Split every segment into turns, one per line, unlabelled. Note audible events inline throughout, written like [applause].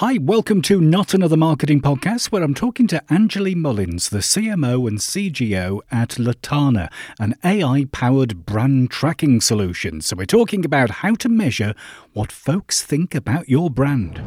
Hi, welcome to Not Another Marketing Podcast, where I'm talking to Angeley Mullins, the CMO and CGO at Latana, an AI powered brand tracking solution. So, we're talking about how to measure what folks think about your brand.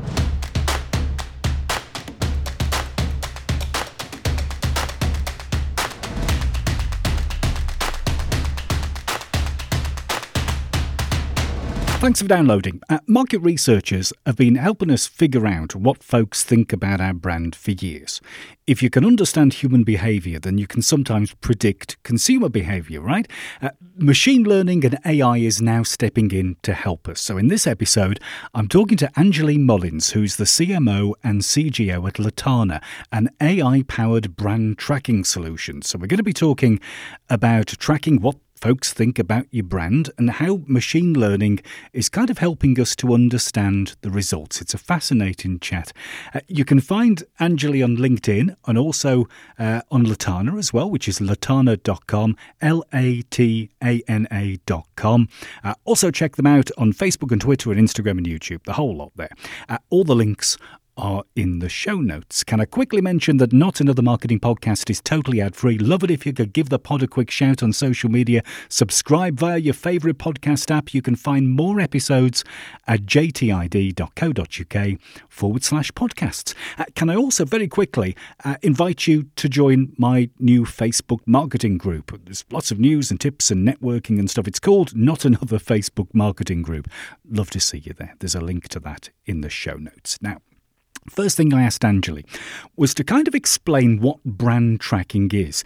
Thanks for downloading. Uh, market researchers have been helping us figure out what folks think about our brand for years. If you can understand human behavior, then you can sometimes predict consumer behavior, right? Uh, machine learning and AI is now stepping in to help us. So, in this episode, I'm talking to Angeley Mullins, who's the CMO and CGO at Latana, an AI powered brand tracking solution. So, we're going to be talking about tracking what folks think about your brand and how machine learning is kind of helping us to understand the results. It's a fascinating chat. Uh, you can find Angeley on LinkedIn and also uh, on Latana as well, which is latana.com, L A T A N A.com. Uh, also, check them out on Facebook and Twitter and Instagram and YouTube, the whole lot there. Uh, all the links are in the show notes. Can I quickly mention that Not Another Marketing Podcast is totally ad free? Love it if you could give the pod a quick shout on social media. Subscribe via your favourite podcast app. You can find more episodes at jtid.co.uk forward slash podcasts. Uh, can I also very quickly uh, invite you to join my new Facebook marketing group? There's lots of news and tips and networking and stuff. It's called Not Another Facebook Marketing Group. Love to see you there. There's a link to that in the show notes. Now, First thing I asked Angeley was to kind of explain what brand tracking is.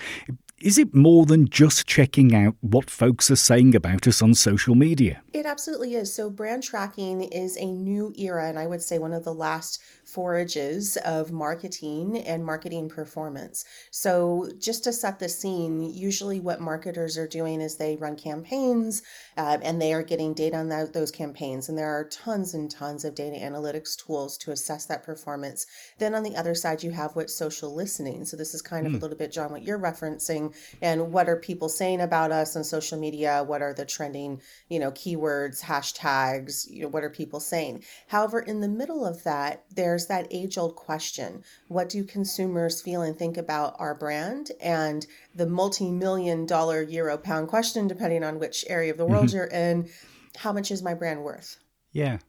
Is it more than just checking out what folks are saying about us on social media?
It absolutely is. So, brand tracking is a new era, and I would say one of the last forages of marketing and marketing performance. So, just to set the scene, usually what marketers are doing is they run campaigns uh, and they are getting data on that, those campaigns. And there are tons and tons of data analytics tools to assess that performance. Then on the other side, you have what social listening. So, this is kind of mm. a hmm. little bit, John, what you're referencing. And what are people saying about us on social media? What are the trending, you know, keywords, hashtags? You know, what are people saying? However, in the middle of that, there there's that age old question what do consumers feel and think about our brand? And the multi million dollar euro pound question, depending on which area of the world mm-hmm. you're in how much is my brand worth?
Yeah.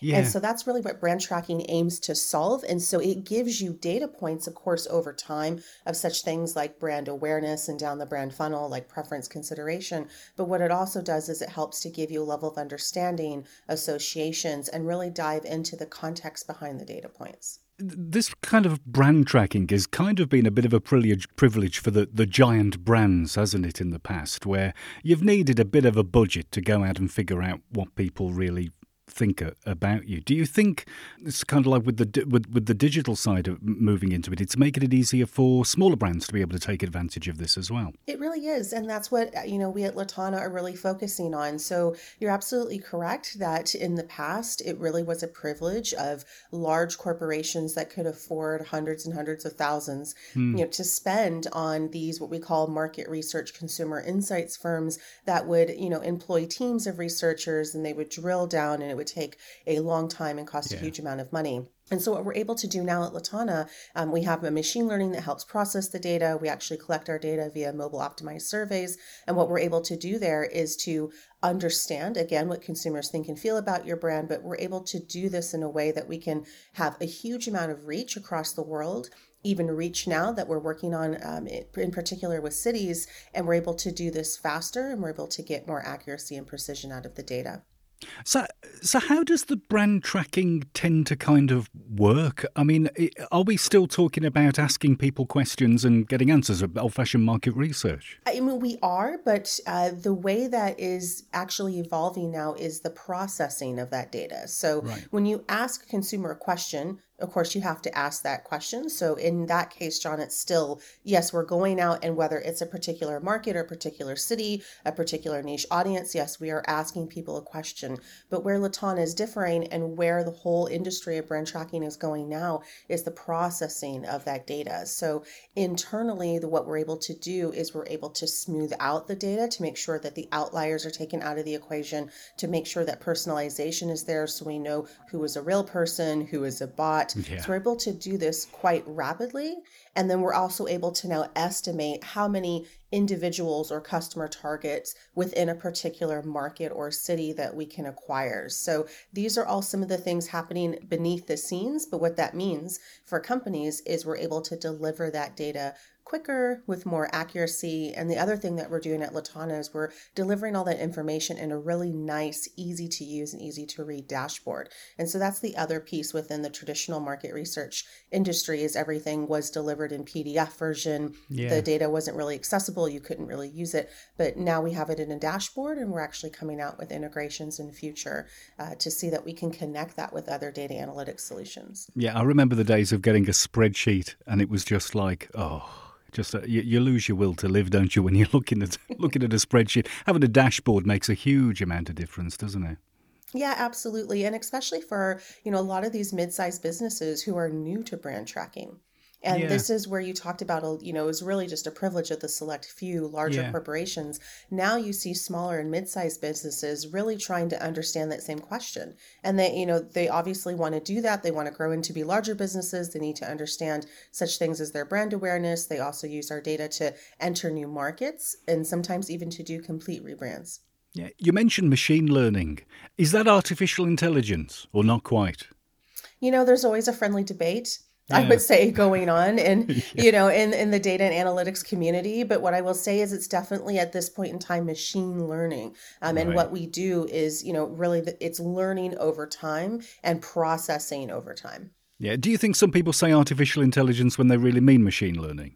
Yeah.
And so that's really what brand tracking aims to solve. And so it gives you data points, of course, over time of such things like brand awareness and down the brand funnel, like preference consideration. But what it also does is it helps to give you a level of understanding, associations, and really dive into the context behind the data points
this kind of brand tracking has kind of been a bit of a privilege, privilege for the, the giant brands, hasn't it, in the past, where you've needed a bit of a budget to go out and figure out what people really think about you. Do you think it's kind of like with the with, with the digital side of moving into it, it's making it easier for smaller brands to be able to take advantage of this as well?
It really is, and that's what you know we at Latana are really focusing on. So you're absolutely correct that in the past it really was a privilege of large corporations that could afford hundreds and hundreds of thousands, hmm. you know, to spend on these what we call market research consumer insights firms that would you know employ teams of researchers and they would drill down and it would take a long time and cost yeah. a huge amount of money. And so, what we're able to do now at Latana, um, we have a machine learning that helps process the data. We actually collect our data via mobile optimized surveys. And what we're able to do there is to understand, again, what consumers think and feel about your brand, but we're able to do this in a way that we can have a huge amount of reach across the world even reach now that we're working on um, in particular with cities and we're able to do this faster and we're able to get more accuracy and precision out of the data
so, so how does the brand tracking tend to kind of work? I mean, are we still talking about asking people questions and getting answers of old-fashioned market research?
I mean, we are, but uh, the way that is actually evolving now is the processing of that data. So, right. when you ask a consumer a question, of course you have to ask that question. So in that case john it's still yes we're going out and whether it's a particular market or a particular city a particular niche audience yes we are asking people a question. But where latana is differing and where the whole industry of brand tracking is going now is the processing of that data. So internally the, what we're able to do is we're able to smooth out the data to make sure that the outliers are taken out of the equation to make sure that personalization is there so we know who is a real person who is a bot that.
Yeah.
So we're able to do this quite rapidly. And then we're also able to now estimate how many individuals or customer targets within a particular market or city that we can acquire. So these are all some of the things happening beneath the scenes. But what that means for companies is we're able to deliver that data quicker with more accuracy. And the other thing that we're doing at Latana is we're delivering all that information in a really nice, easy to use and easy to read dashboard. And so that's the other piece within the traditional market research industry is everything was delivered in PDF version.
Yeah.
The data wasn't really accessible. You couldn't really use it. But now we have it in a dashboard and we're actually coming out with integrations in future uh, to see that we can connect that with other data analytics solutions.
Yeah, I remember the days of getting a spreadsheet and it was just like, oh, just uh, you, you lose your will to live, don't you? When you're [laughs] looking at looking at a spreadsheet, having a dashboard makes a huge amount of difference, doesn't it?
Yeah, absolutely. And especially for, you know, a lot of these mid-sized businesses who are new to brand tracking. And
Yeah.
this is where you talked about, uh, you know, it was really just a privilege of the select few larger
Yeah.
corporations. Now you see smaller and mid-sized businesses really trying to understand that same question. And they, you know, they obviously want to do that. They want to grow into be larger businesses. They need to understand such things as their brand awareness. They also use our data to enter new markets and sometimes even to do complete rebrands.
Yeah, you mentioned machine learning. Is that artificial intelligence or not quite?
you know there's always a friendly debate i would say going on and [laughs] you know in in the data and analytics community but what i will say is it's definitely at this point in time machine learning um, and what we do is you know really the, it's learning over time and processing over time
Yeah. Do you think some people say artificial intelligence when they really mean machine learning?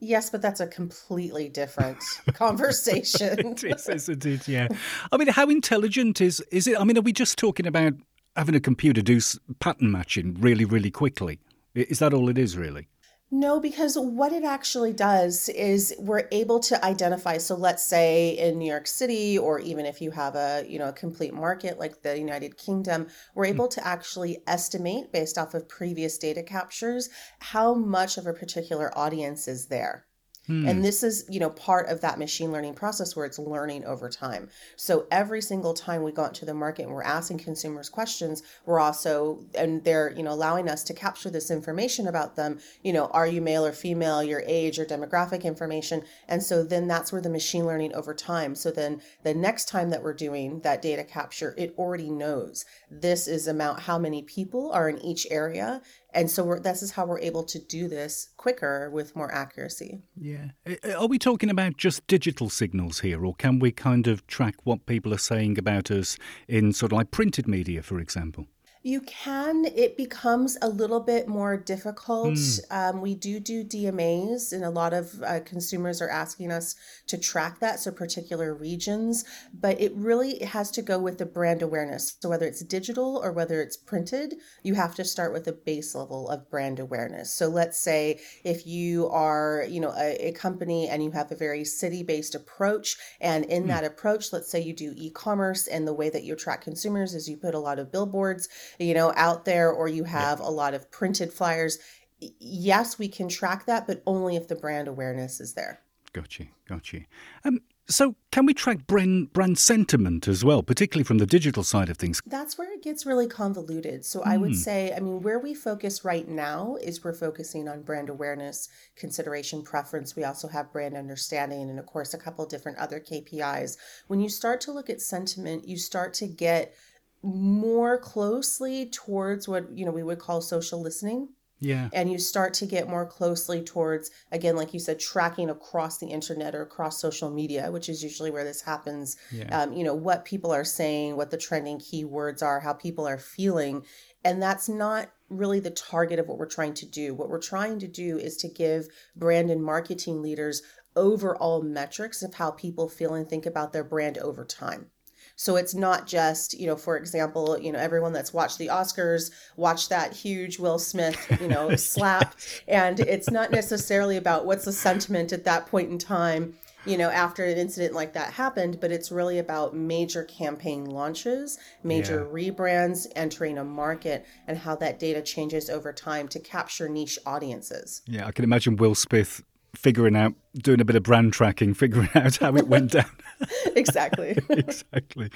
yes but that's a completely different [laughs] conversation
It is, isn't it? Yeah. I mean, how intelligent is is it? I mean, are we just talking about having a computer do pattern matching really, really quickly? Is that all it is, really?
No, because what it actually does is we're able to identify. So let's say in New York City, or even if you have a you know a complete market like the United Kingdom, we're hmm. able to actually estimate based off of previous data captures how much of a particular audience is there. Hmm. And this is, you know, part of that machine learning process where it's learning over time. So every single time we go out to the market and we're asking consumers questions, we're also, and they're, you know, allowing us to capture this information about them. You know, are you male or female, your age or demographic information. And so then that's where the machine learning over time. So then the next time that we're doing that data capture, it already knows this is amount how many people are in each area. And so we're, this is how we're able to do this quicker with more accuracy.
Yeah. Are we talking about just digital signals here, or can we kind of track what people are saying about us in sort of like printed media, for example?
You can. It becomes a little bit more difficult. Um, we do do DMAs, and a lot of uh, consumers are asking us to track that, so particular regions. But it really has to go with the brand awareness. So whether it's digital or whether it's printed, you have to start with a base level of brand awareness. So let's say if you are, you know, a, a company and you have a very city-based approach, and in that approach, let's say you do e-commerce, and the way that you attract consumers is you put a lot of billboards you know, out there, or you have a lot of printed flyers. Yes, we can track that, but only if the brand awareness is there.
Got you, got you. Um, so, can we track brand brand sentiment as well, particularly from the digital side of things?
That's where it gets really convoluted. So I would say, I mean, where we focus right now is we're focusing on brand awareness, consideration, preference. We also have brand understanding, and of course, a couple different other KPIs. When you start to look at sentiment, you start to get more closely towards what you know we would call social listening.
Yeah,
and you start to get more closely towards again like you said tracking across the internet or across social media which is usually where this happens.
Yeah.
um, you know what people are saying what the trending keywords are how people are feeling. And that's not really the target of what we're trying to do. What we're trying to do is to give brand and marketing leaders overall metrics of how people feel and think about their brand over time so it's not just, you know, for example, you know, everyone that's watched the Oscars watched that huge Will Smith, you know, [laughs] oh slap. And it's not necessarily about what's the sentiment at that point in time, you know, after an incident like that happened, but it's really about major campaign launches, major rebrands, entering a market, and how that data changes over time to capture niche audiences.
yeah. I can imagine Will Smith figuring out, doing a bit of brand tracking, [laughs] figuring out how it went down. [laughs]
exactly. [laughs]
exactly.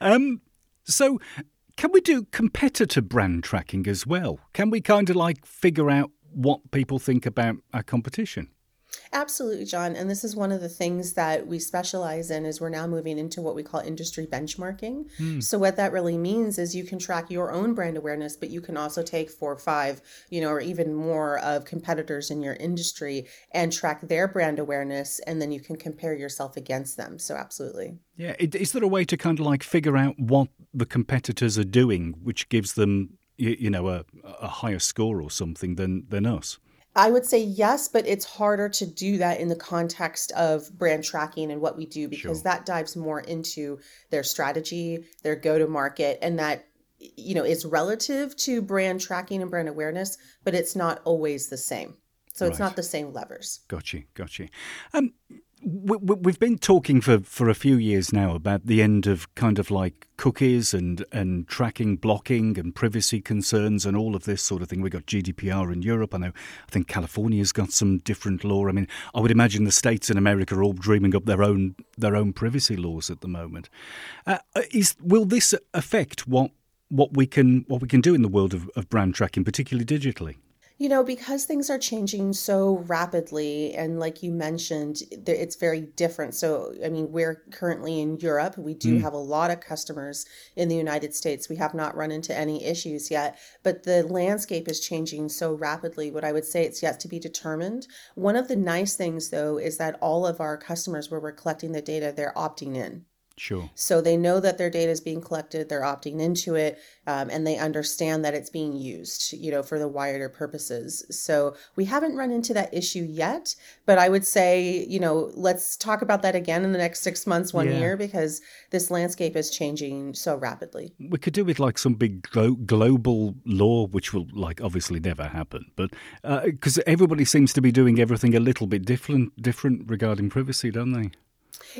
Um, so, can we do competitor brand tracking as well? Can we kind of like figure out what people think about our competition?
Absolutely, John. And this is one of the things that we specialize in is we're now moving into what we call industry benchmarking. Mm. So what that really means is you can track your own brand awareness, but you can also take four or five, you know, or even more of competitors in your industry and track their brand awareness and then you can compare yourself against them. So absolutely.
Yeah, is there a way to kind of like figure out what the competitors are doing which gives them you, know a, a higher score or something than than us?
I would say yes, but it's harder to do that in the context of brand tracking and what we do because sure. that dives more into their strategy, their go to market, and that you know is relative to brand tracking and brand awareness, but it's not always the same. So right. it's not the same levers.
Got you, got you. Um, We've been talking for, for a few years now about the end of kind of like cookies and, and tracking, blocking, and privacy concerns, and all of this sort of thing. We've got GDPR in Europe. I know. I think California's got some different law. I mean, I would imagine the states in America are all dreaming up their own their own privacy laws at the moment. Uh, is will this affect what what we can what we can do in the world of, of brand tracking, particularly digitally?
You know, because things are changing so rapidly, and like you mentioned, it's very different. So, I mean, we're currently in Europe. We do mm. have a lot of customers in the United States. We have not run into any issues yet, but the landscape is changing so rapidly. What I would say it's yet to be determined. One of the nice things, though, is that all of our customers, where we're collecting the data, they're opting in.
Sure.
So they know that their data is being collected, they're opting into it, um, and they understand that it's being used, you know, for the wider purposes. So we haven't run into that issue yet, but I would say, you know, let's talk about that again in the next six months, one yeah. year, because this landscape is changing so rapidly.
We could do with like some big glo- global law, which will like obviously never happen, but because uh, everybody seems to be doing everything a little bit different, different regarding privacy, don't they?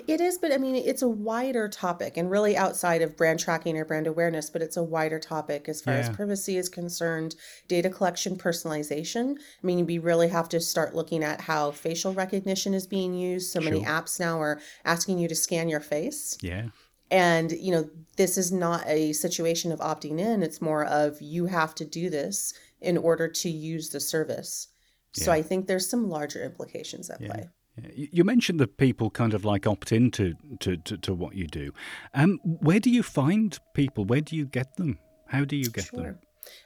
It is, but I mean, it's a wider topic and really outside of brand tracking or brand awareness, but it's a wider topic as far yeah. as privacy is concerned, data collection, personalization. I mean, we really have to start looking at how facial recognition is being used. So sure. many apps now are asking you to scan your face.
Yeah.
And, you know, this is not a situation of opting in, it's more of you have to do this in order to use the service. Yeah. So I think there's some larger implications at yeah. play.
You mentioned that people kind of like opt into to, to, to what you do. Um, where do you find people? Where do you get them? How do you get sure. them?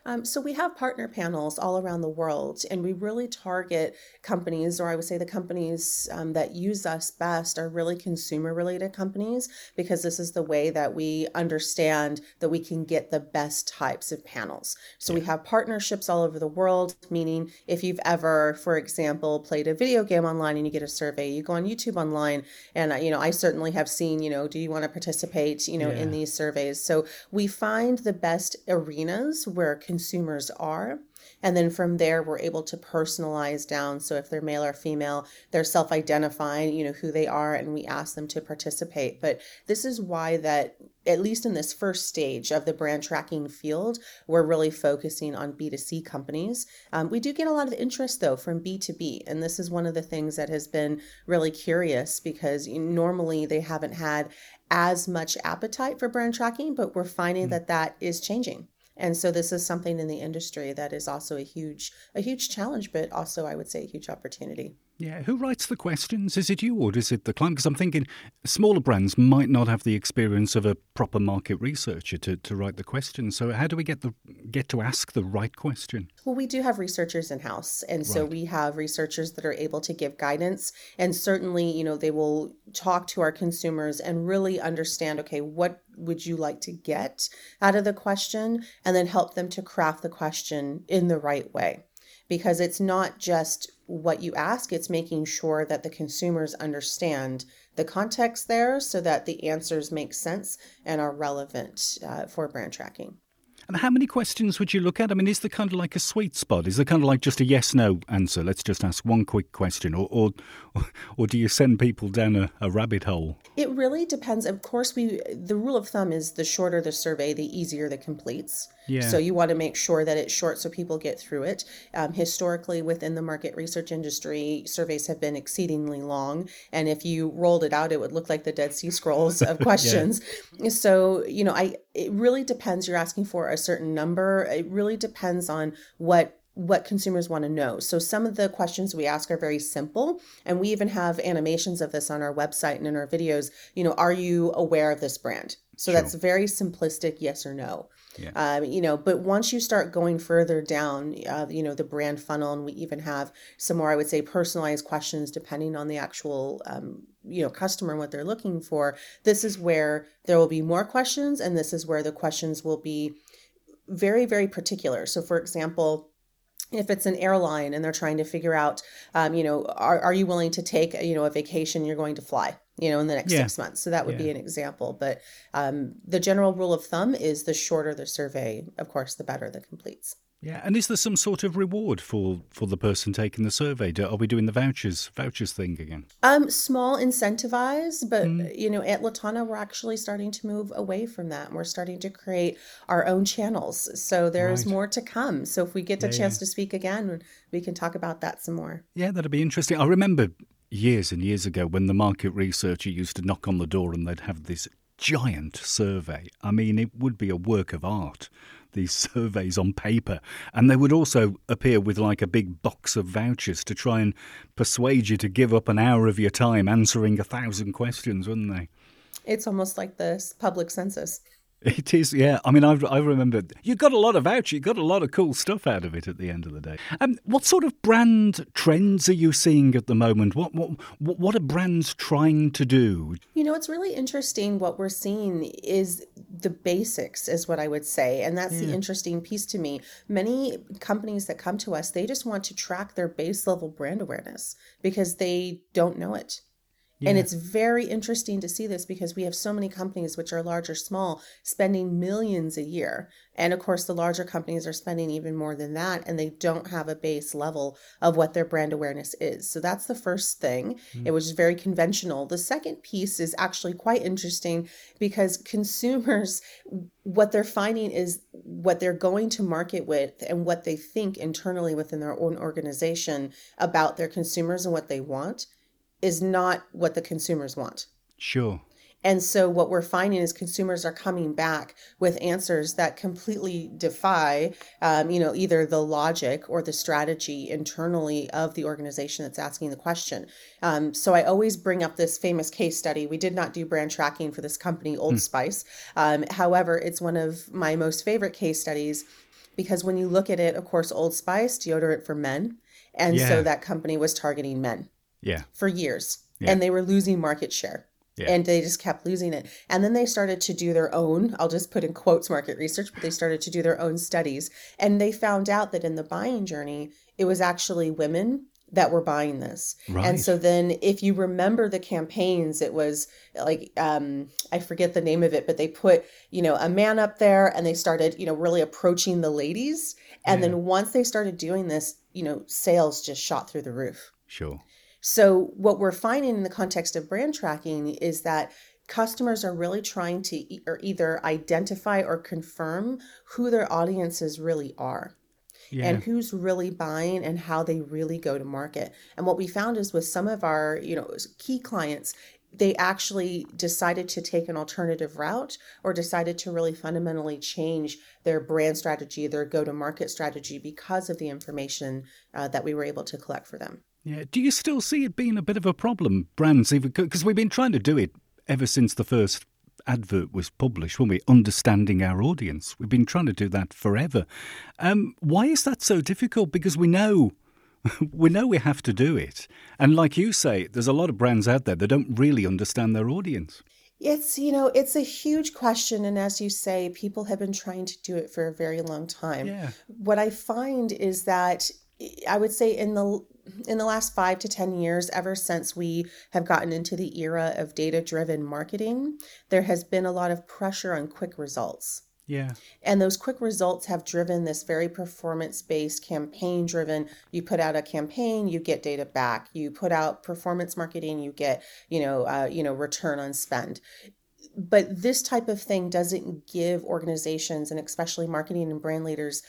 Um, so we have partner panels all around the world, and we really target companies, or I would say the companies um, that use us best are really consumer related companies because this is the way that we understand that we can get the best types of panels. So yeah. we have partnerships all over the world, meaning if you've ever, for example, played a video game online and you get a survey, you go on YouTube online, and you know I certainly have seen, you know, do you want to participate, you know, yeah. in these surveys? So we find the best arenas where where consumers are. And then from there, we're able to personalize down. So if they're male or female, they're self identifying, you know, who they are, and we ask them to participate. But this is why that, at least in this first stage of the brand tracking field, we're really focusing on B2C companies. Um, we do get a lot of interest, though, from B2B. And this is one of the things that has been really curious because normally they haven't had as much appetite for brand tracking, but we're finding mm. that that is changing. And so this is something in the industry that is also a huge a huge challenge, but also I would say a huge opportunity.
Yeah, who writes the questions? Is it you or is it the client? Because I'm thinking smaller brands might not have the experience of a proper market researcher to, to write the questions. So how do we get the get to ask the right question?
Well, we do have researchers in house, and so right. we have researchers that are able to give guidance, and certainly, you know, they will talk to our consumers and really understand. Okay, what would you like to get out of the question, and then help them to craft the question in the right way because it's not just what you ask, it's making sure that the consumers understand the context there so that the answers make sense and are relevant uh, for brand tracking.
And how many questions would you look at? I mean, is there kind of like a sweet spot? Is there kind of like just a yes no answer? Let's just ask one quick question. Or, or, or do you send people down a, a rabbit hole?
It really depends. Of course, we the rule of thumb is the shorter the survey, the easier the completes. Yeah. So you want to make sure that it's short so people get through it. Um, historically, within the market research industry, surveys have been exceedingly long, and if you rolled it out, it would look like the Dead Sea Scrolls of [laughs] questions. yeah. So you know, I it really depends. You're asking for a certain number. It really depends on what what consumers want to know. So some of the questions we ask are very simple and we even have animations of this on our website and in our videos. You know, are you aware of this brand? So sure. that's very simplistic yes or no. Yeah. Um, you know, but once you start going further down, uh, you know, the brand funnel, and we even have some more, I would say, personalized questions depending on the actual, um, you know, customer and what they're looking for. This is where there will be more questions, and this is where the questions will be very, very particular. So, for example, if it's an airline and they're trying to figure out, um, you know, are, are you willing to take, you know, a vacation you're going to fly? you know, in the next yeah. six months. So that would yeah. be an example. But um, the general rule of thumb is the shorter the survey, of course, the better the completes.
Yeah, and is there some sort of reward for for the person taking the survey? Do, are we doing the vouchers vouchers thing again?
Um, small incentivize, but mm. you know, at Latana, we're actually starting to move away from that. We're starting to create our own channels, so there's right. more to come. So if we get a chance yeah. to speak again, we can talk about that some more.
Yeah, that'd be interesting. I remember years and years ago when the market researcher used to knock on the door and they'd have this giant survey. I mean, it would be a work of art, these [laughs] surveys on paper. And they would also appear with like a big box of vouchers to try and persuade you to give up an hour of your time answering a thousand questions, wouldn't they?
It's almost like the public census.
It is, yeah. I mean, I, I remember you got a lot of out. You got a lot of cool stuff out of it at the end of the day. Um, what sort of brand trends are you seeing at the moment? What what what are brands trying to do?
You know, it's really interesting. What we're seeing is the basics, is what I would say, and that's yeah. the interesting piece to me. Many companies that come to us, they just want to track their base level brand awareness because they don't know it. Yeah. And it's very interesting to see this because we have so many companies, which are large or small, spending millions a year. And of course, the larger companies are spending even more than that, and they don't have a base level of what their brand awareness is. So that's the first thing. Mm. It was very conventional. The second piece is actually quite interesting because consumers, what they're finding is what they're going to market with and what they think internally within their own organization about their consumers and what they want is not what the consumers want.
Sure.
And so what we're finding is consumers are coming back with answers that completely defy, um, you know, either the logic or the strategy internally of the organization that's asking the question. Um, so I always bring up this famous case study. We did not do brand tracking for this company, Old mm. Spice. Um, however, it's one of my most favorite case studies because when you look at it, of course, Old Spice, deodorant for men. And yeah. so that company was targeting men
yeah
for years yeah. and they were losing market share yeah. and they just kept losing it and then they started to do their own i'll just put in quotes market research but they started to do their own studies and they found out that in the buying journey it was actually women that were buying this right. and so then if you remember the campaigns it was like um, i forget the name of it but they put you know a man up there and they started you know really approaching the ladies and yeah. then once they started doing this you know sales just shot through the roof
sure
so, what we're finding in the context of brand tracking is that customers are really trying to e- or either identify or confirm who their audiences really are. Yeah. and who's really buying and how they really go to market. And what we found is with some of our, you know, key clients, they actually decided to take an alternative route or decided to really fundamentally change their brand strategy, their go to market strategy because of the information uh, that we were able to collect for them.
Yeah. Do you still see it being a bit of a problem, brands? Because we've been trying to do it ever since the first advert was published, when we understanding our audience. We've been trying to do that forever. Um, why is that so difficult? Because we know. [laughs] We know we have to do it. And like you say, there's a lot of brands out there that don't really understand their audience.
It's, you know, it's a huge question. And as you say, people have been trying to do it for a very long time.
Yeah.
What I find is that I would say in the in the last five to 10 years, ever since we have gotten into the era of data driven marketing, there has been a lot of pressure on quick results.
Yeah.
And those quick results have driven this very performance based, campaign driven. You put out a campaign, you get data back. You put out performance marketing, you get, you know, uh, you know, return on spend but this type of thing doesn't give organizations and especially marketing and brand leaders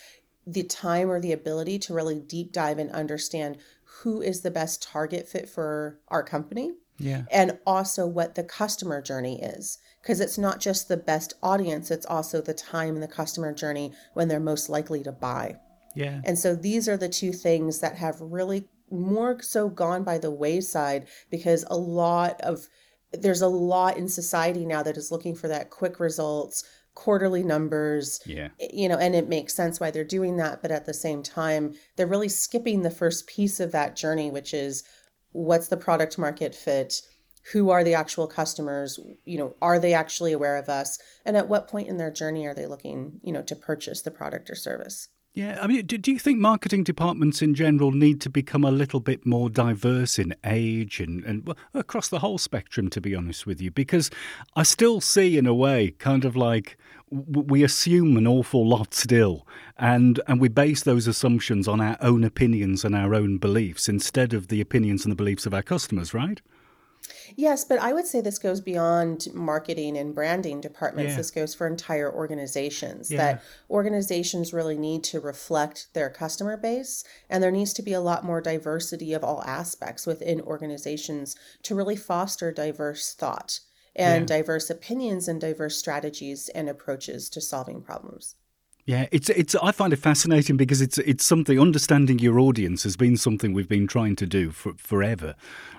the time or the ability to really deep dive and understand who is the best target fit for our company
yeah
and also what the customer journey is because it's not just the best audience, it's also the time in the customer journey when they're most likely to buy.
Yeah.
And so these are the two things that have really more so gone by the wayside because a lot of there's a lot in society now that is looking for that quick results quarterly numbers
yeah.
Eh, you know and it makes sense why they're doing that but at the same time they're really skipping the first piece of that journey which is what's the product market fit? Who are the actual customers? You know are they actually aware of us? And at what point in their journey are they looking you know to purchase the product or service
yeah, I mean, do, do you think marketing departments in general need to become a little bit more diverse in age and, and across the whole spectrum, to be honest with you? Because I still see, in a way, kind of like we assume an awful lot still, and, and we base those assumptions on our own opinions and our own beliefs instead of the opinions and the beliefs of our customers, right?
Yes, but I would say this goes beyond marketing and branding departments.
Yeah.
This goes for entire organizations.
Yeah.
That organizations really need to reflect their customer base, and there needs to be a lot more diversity of all aspects within organizations to really foster diverse thought and
Yeah.
diverse opinions and diverse strategies and approaches to solving problems.
Yeah, it's it's. I find it fascinating because it's it's something. Understanding your audience has been something we've been trying to do for forever,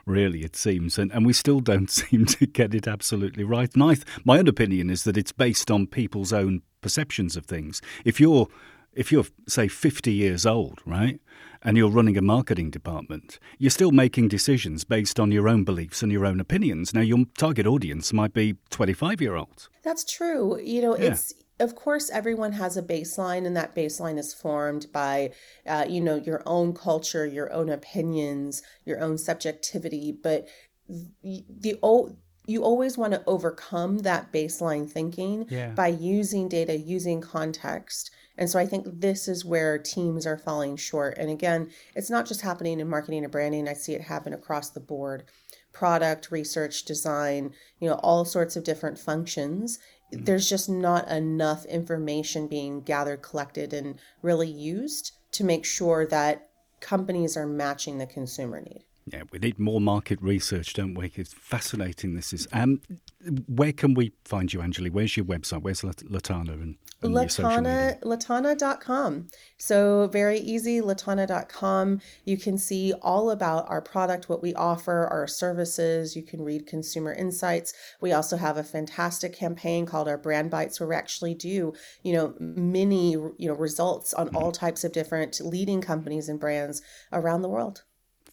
really. It seems, and and we still don't [laughs] seem to get it absolutely right. And I, my own opinion is that it's based on people's own perceptions of things. If you're if you're say 50 years old, right, and you're running a marketing department, you're still making decisions based on your own beliefs and your own opinions. Now, your target audience might be 25 year olds.
That's true. You know,
Yeah.
it's of course everyone has a baseline, and that baseline is formed by, uh, you know, your own culture, your own opinions, your own subjectivity. But the, the o- you always want to overcome that baseline thinking
Yeah.
by using data, using context. And so I think this is where teams are falling short. And again, it's not just happening in marketing and branding. I see it happen across the board. Product, research, design, you know, all sorts of different functions. There's just not enough information being gathered, collected, and really used to make sure that companies are matching the consumer need.
Yeah, we need more market research, don't we? It's fascinating. This is. Um, where can we find you, Angeley? Where's your website? Where's Lat- Latana and, and your social media?
Latana, latana.com. So very easy, latana.com. You can see all about our product, what we offer, our services. You can read consumer insights. We also have a fantastic campaign called our Brand Bites where we actually do, you know, many, you know, results on all mm-hmm. types of different leading companies and brands around the world.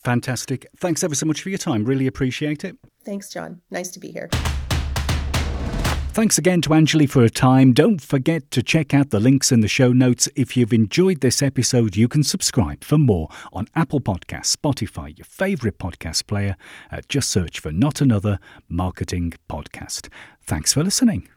Fantastic. Thanks ever so much for your time. Really appreciate it.
Thanks, John. Nice to be here.
Thanks again to Angeley for her time. Don't forget to check out the links in the show notes. If you've enjoyed this episode, you can subscribe for more on Apple Podcasts, Spotify, your favourite podcast player. Uh, just search for Not Another Marketing Podcast. Thanks for listening.